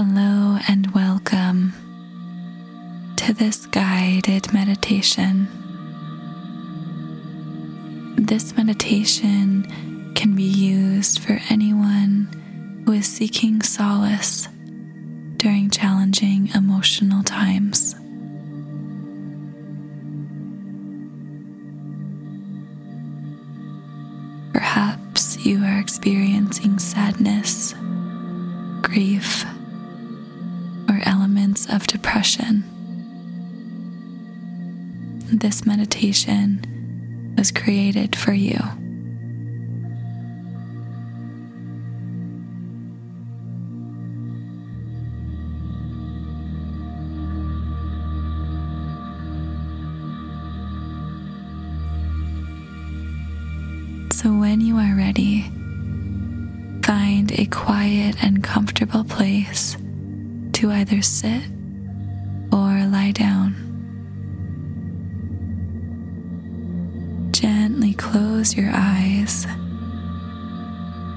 Hello and welcome to this guided meditation. This meditation can be used for anyone who is seeking solace during challenging emotional times. Perhaps you are experiencing sadness, grief, elements of depression. This meditation was created for you. So, when you are ready, find a quiet and comfortable place to either sit lie down. Gently close your eyes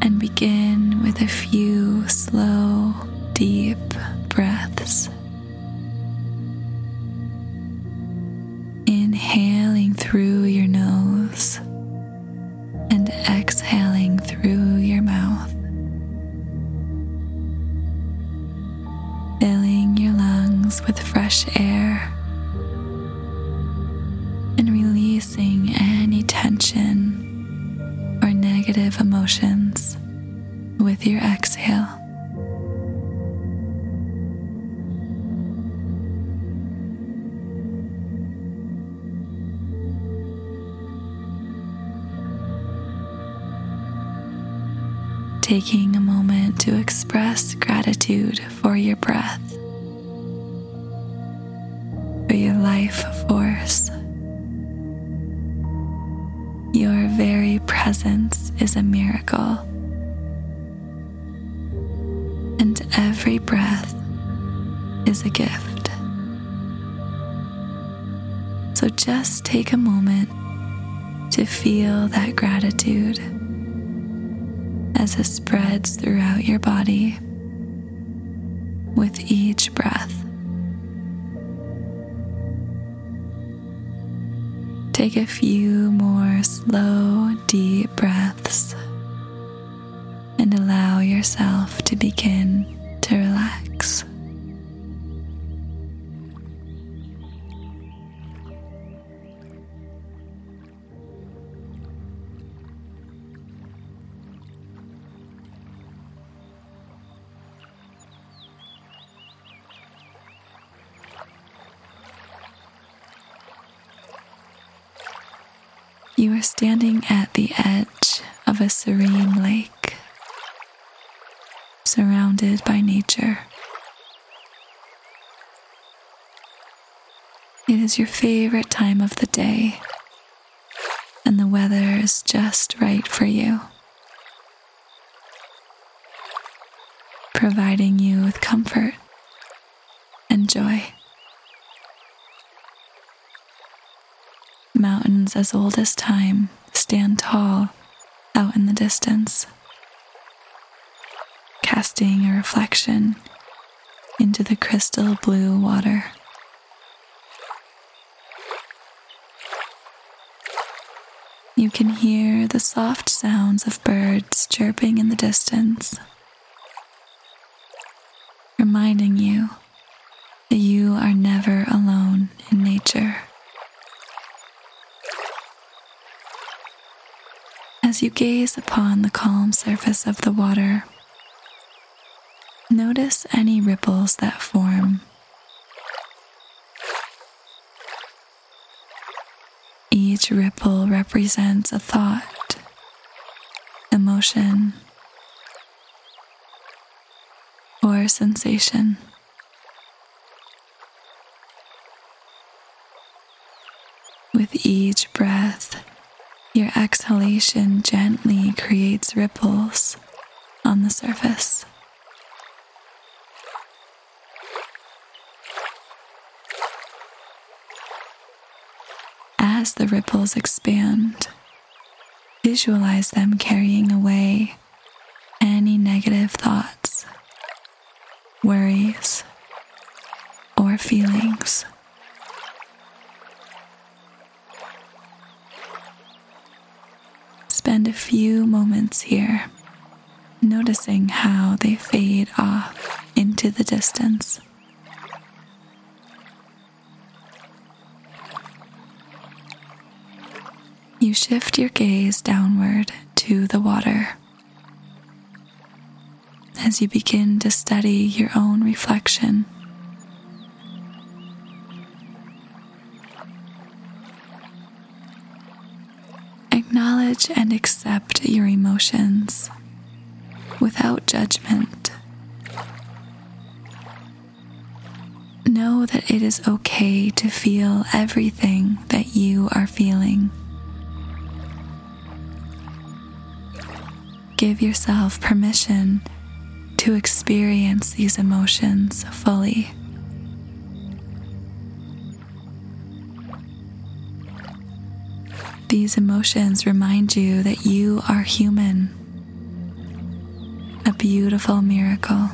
and begin with a few slow, deep breaths. Inhaling through your nose taking a moment to express gratitude for your breath, for your life force. Your very presence is a miracle, and every breath is a gift. So just take a moment to feel that gratitude as it spreads throughout your body with each breath. Take a few more slow, deep breaths and allow yourself to begin You are standing at the edge of a serene lake, surrounded by nature. It is your favorite time of the day, and the weather is just right for you, providing you with comfort and joy. Mountains as old as time stand tall out in the distance, casting a reflection into the crystal blue water. You can hear the soft sounds of birds chirping in the distance, reminding you that you are never alone in nature. As you gaze upon the calm surface of the water, notice any ripples that form. Each ripple represents a thought, emotion, or sensation. With each breath, your exhalation gently creates ripples on the surface. As the ripples expand, visualize them carrying away any negative thoughts, worries, or feelings. Spend a few moments here, noticing how they fade off into the distance. You shift your gaze downward to the water as you begin to study your own reflection. Acknowledge and accept your emotions without judgment. Know that it is okay to feel everything that you are feeling. Give yourself permission to experience these emotions fully. These emotions remind you that you are human, a beautiful miracle.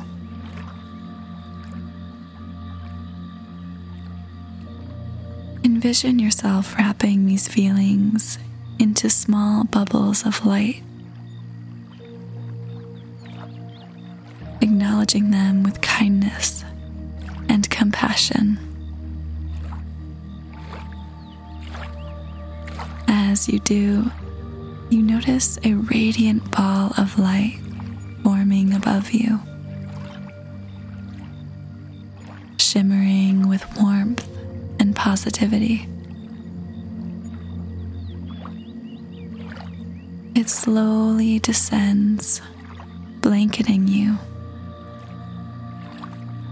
Envision yourself wrapping these feelings into small bubbles of light. acknowledging them with kindness and compassion. As you do, you notice a radiant ball of light forming above you, shimmering with warmth and positivity. It slowly descends, blanketing you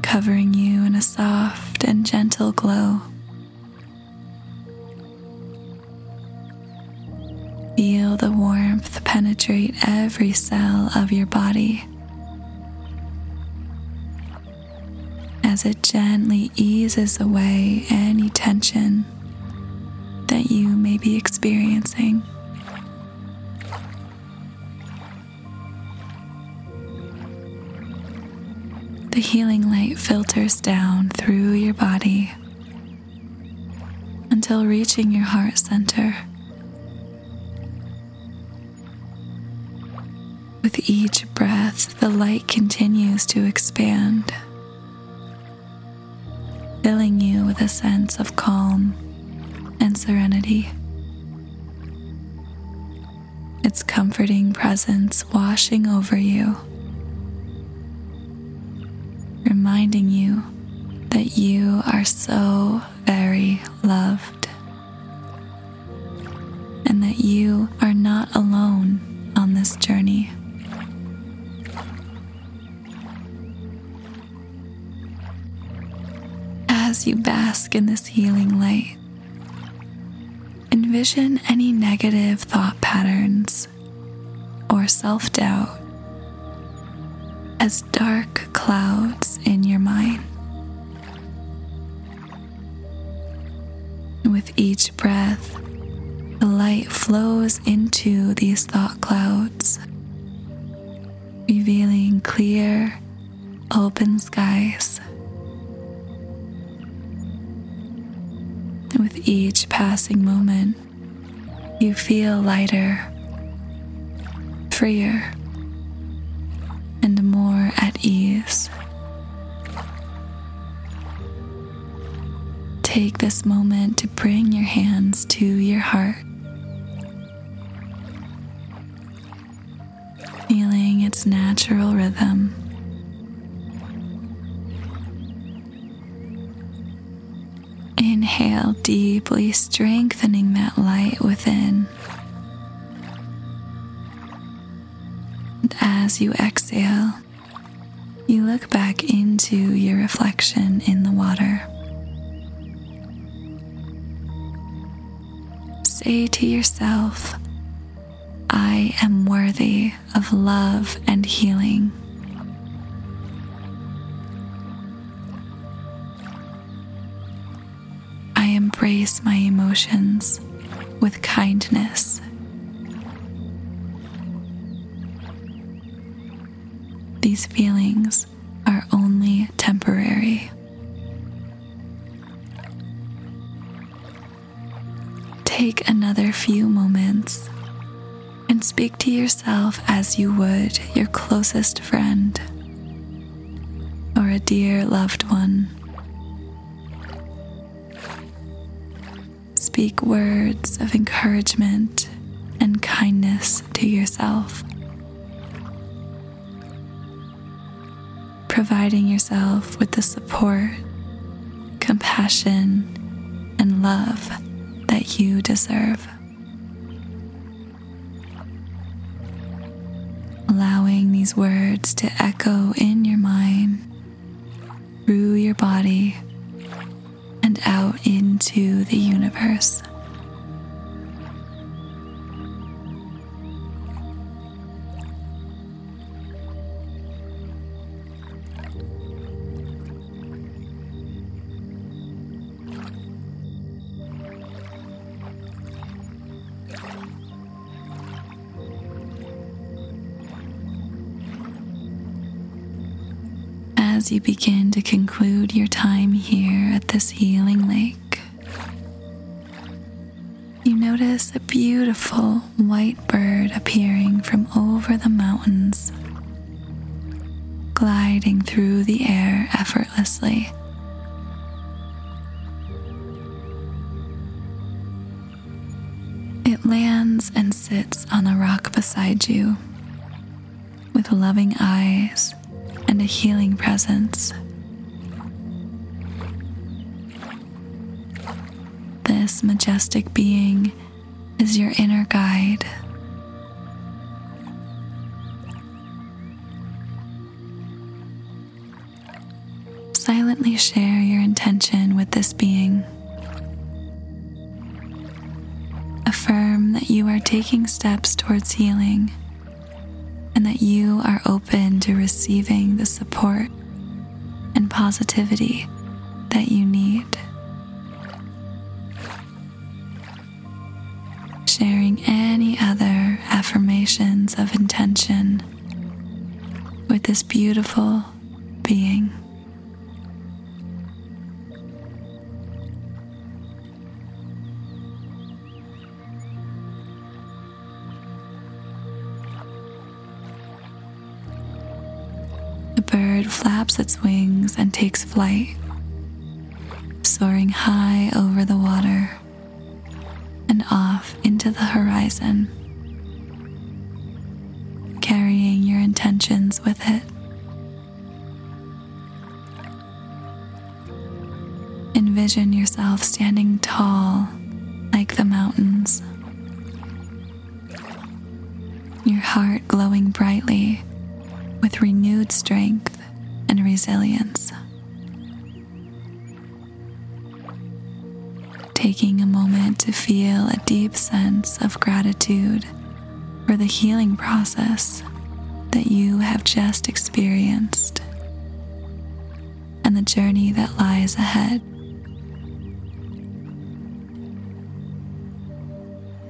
covering you in a soft and gentle glow. Feel the warmth penetrate every cell of your body as it gently eases away any tension that you may be experiencing. the healing light filters down through your body until reaching your heart center. With each breath, the light continues to expand, filling you with a sense of calm and serenity. Its comforting presence washing over you reminding you that you are so very loved and that you bask in this healing light, envision any negative thought patterns or self doubt as dark clouds in your mind. With each breath, the light flows into these thought clouds, revealing clear, open skies. Each passing moment, you feel lighter, freer and more at ease. Take this moment to bring your hands to your heart, feeling its natural rhythm. Deeply, strengthening that light within. And as you exhale, you look back into your reflection in the water. Say to yourself, I am worthy of love and healing. Embrace my emotions with kindness These feelings are only temporary. Take another few moments and speak to yourself as you would your closest friend or a dear loved one. Speak words of encouragement and kindness to yourself. Providing yourself with the support, compassion, and love that you deserve. Allowing these words to echo in your mind, through your body, into the universe. as you begin to conclude your time here at this healing lake, notice a beautiful white bird appearing from over the mountains, gliding through the air effortlessly. It lands and sits on a rock beside you with loving eyes and a healing presence. This majestic being is your inner guide. Silently share your intention with this being. Affirm that you are taking steps towards healing and that you are open to receiving the support and positivity that you need. Affirmations of intention with this beautiful being. The bird flaps its wings and takes flight, soaring high over the water and off into the horizon, intentions with it. Envision yourself standing tall like the mountains, your heart glowing brightly with renewed strength and resilience. Taking a moment to feel a deep sense of gratitude for the healing process that you have just experienced and the journey that lies ahead.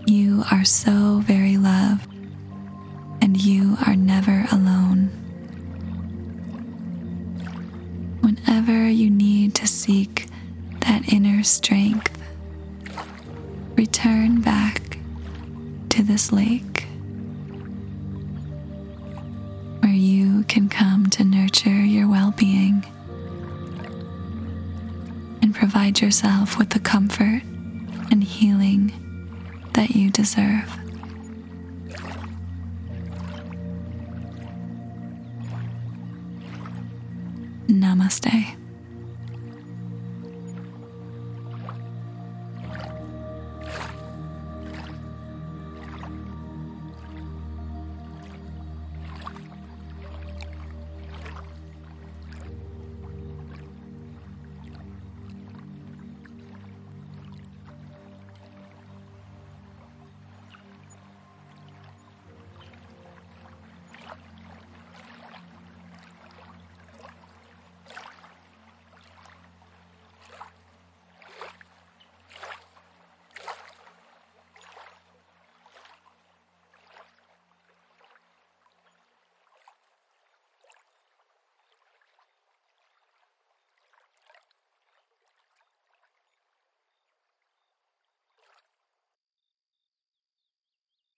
You are so very loved, and you are never alone. whenever you need to seek that inner strength, return back to this lake can come to nurture your well being and provide yourself with the comfort and healing that you deserve. Namaste.